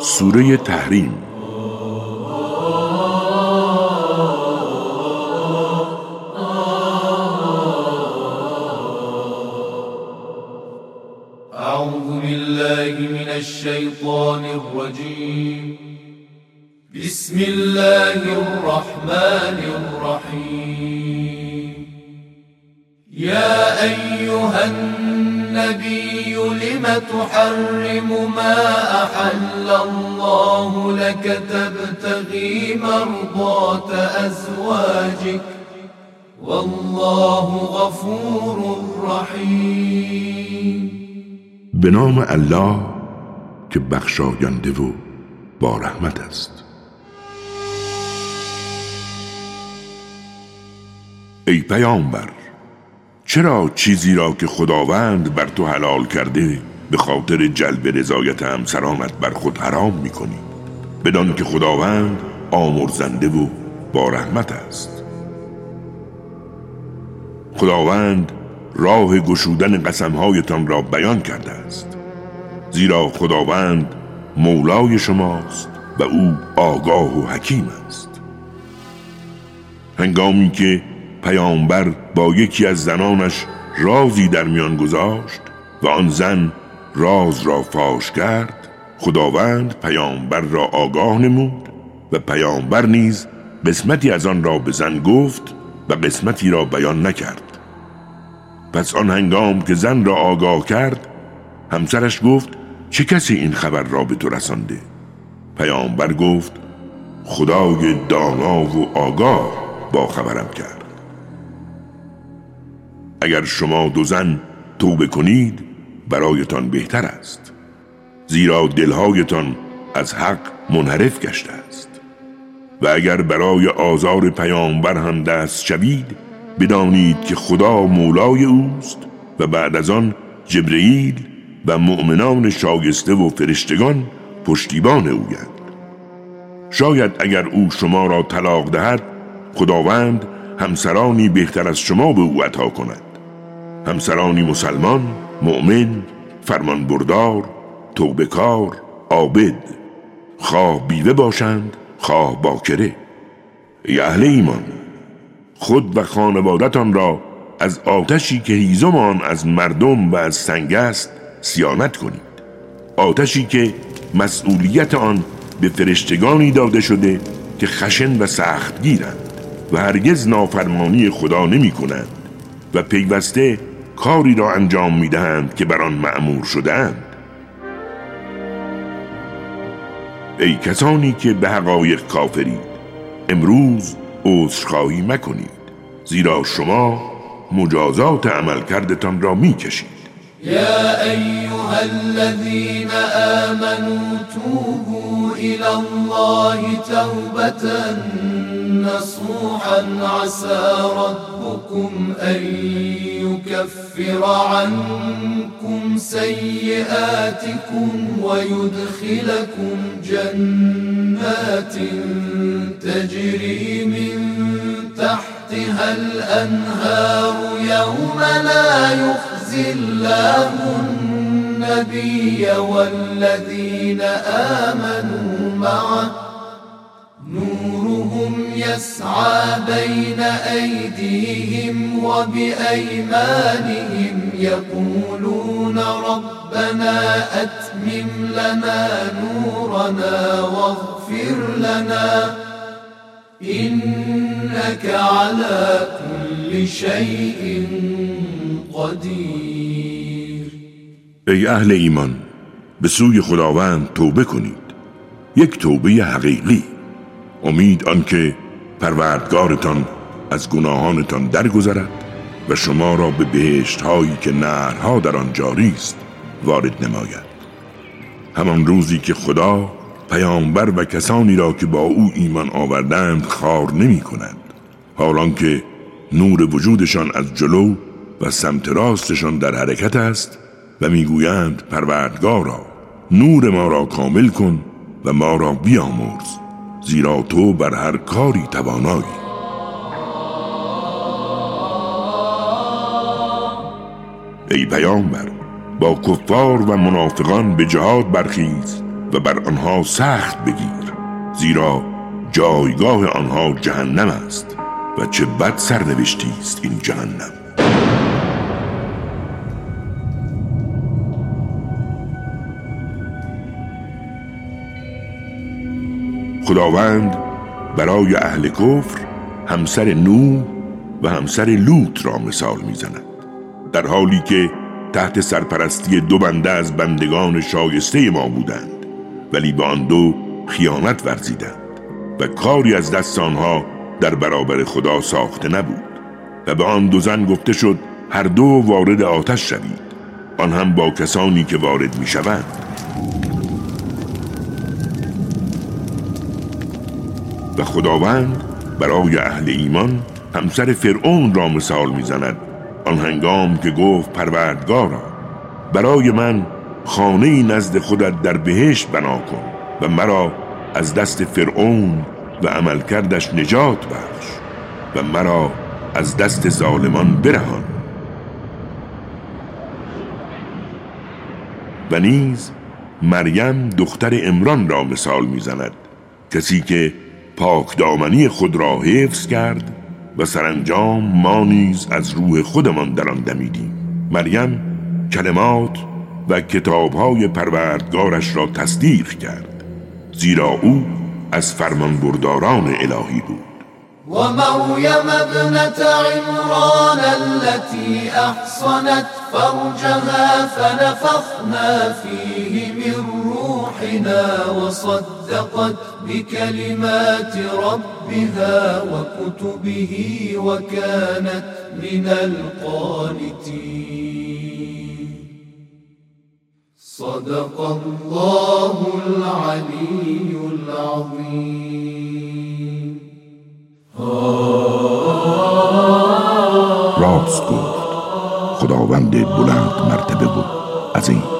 سورة تحریم أعوذ بالله من الشيطان الرجيم. بسم الله الرحمن الرحيم. يا أيها النبي لم تحرم ما أحل الله لك تبتغي مرضات أزواجك والله غفور رحيم. به نام الله که بخشاینده و با رحمت است. ای پیامبر چرا چیزی را که خداوند بر تو حلال کرده به خاطر جلب رضایت همسرانت بر خود حرام می‌کنی؟ بدان که خداوند آمرزنده و با رحمت است. خداوند راه گشودن قسمهایتان را بیان کرده است. زیرا خداوند مولای شماست و او آگاه و حکیم است. هنگامی که پیامبر با یکی از زنانش رازی در میان گذاشت و آن زن راز را فاش کرد. خداوند پیامبر را آگاه نمود و پیامبر نیز قسمتی از آن را به زن گفت و قسمتی را بیان نکرد. پس آن هنگام که زن را آگاه کرد همسرش گفت چه کسی این خبر را به تو رسانده؟ پیامبر گفت خدای دانا و آگاه با خبرم کرد. اگر شما دو زن توبه کنید برایتان بهتر است. زیرا دلهایتان از حق منحرف گشته است. و اگر برای آزار پیامبر هم دست شوید بدانید که خدا مولای اوست و بعد از آن جبرئیل و مؤمنان شایسته و فرشتگان پشتیبان اویند. شاید اگر او شما را طلاق دهد خداوند همسرانی بهتر از شما به او عطا کند. همسرانی مسلمان مؤمن فرمانبردار توبکار عابد. خواه بیوه باشند خواه باکره. ای اهل ایمان خود و خانوادتان را از آتشی که هیزمان از مردم و از سنگ است سیانت کنید. آتشی که مسئولیت آن به فرشتگانی داده شده که خشن و سخت گیرند و هرگز نافرمانی خدا نمی کنند و پیوسته کاری را انجام می دهند که بر آن معمور شدهاند ای کسانی که به حقایق کافرید امروز عذرخواهی مکنید زیرا شما مجازات عمل کردتان را می کشید يا أيها الذين آمنوا توبوا إلى الله توبة نصوحا. عسى ربكم أن يكفر عنكم سيئاتكم ويدخلكم جنات تجري من تحتها الأنهار. يوم لا يخزي الله النبي والذين آمنوا معه. نورهم يسعى بين أيديهم وبأيمانهم. يقولون ربنا أتمم لنا نورنا واغفر لنا. إنك على كل شيء قدير. ای اهل ایمان به سوی خداوند توبه کنید. یک توبه حقیقی. امید آنکه پروردگارتان از گناهانتان درگذرد و شما را به بهشت هایی که نهرها در آن جاری است وارد نماید. همان روزی که خدا پیامبر و کسانی را که با او ایمان آوردند خار نمی کند حالان که نور وجودشان از جلو و سمت راستشان در حرکت است و می‌گویند پروردگارا نور ما را کامل کن و ما را بیامرز زیرا تو بر هر کاری توانایی. ای پیامبر با کفار و منافقان به جهاد برخیز و بر آنها سخت بگیر زیرا جایگاه آنها جهنم است و چه بد سرنوشتی است این جهنم. خداوند برای اهل کفر همسر نوح و همسر لوط را مثال می‌زند. در حالی که تحت سرپرستی دو بنده از بندگان شایسته ما بودند ولی به آن دو خیانت ورزیدند و کاری از دست آنها در برابر خدا ساخته نبود و به آن دو زن گفته شد هر دو وارد آتش شوید. آن هم با کسانی که وارد می شوند و خداوند برای اهل ایمان همسر فرعون را مثال می‌زند. آن هنگام که گفت پروردگارا برای من خانه نزد خودت در بهشت بنا کن و مرا از دست فرعون و عملکردش نجات بخش و مرا از دست ظالمان برهان. و نیز مریم دختر امران را مثال می‌زند. کسی که پاک دامنی خود را حفظ کرد و سرانجام ما نیز از روح خودمان در آن دمیدیم. مریم کلمات و کتابهای پروردگارش را تصدیق کرد زیرا او از فرمانبرداران الهی بود. ومريم ابنة عمران التي أحصنت فرجها فنفخنا فيه من روحنا وصدقت بكلمات ربها وكتبه وكانت من القانتين. صدق الله العلي العظيم. خداوند بلند مرتبه بود. عظیم.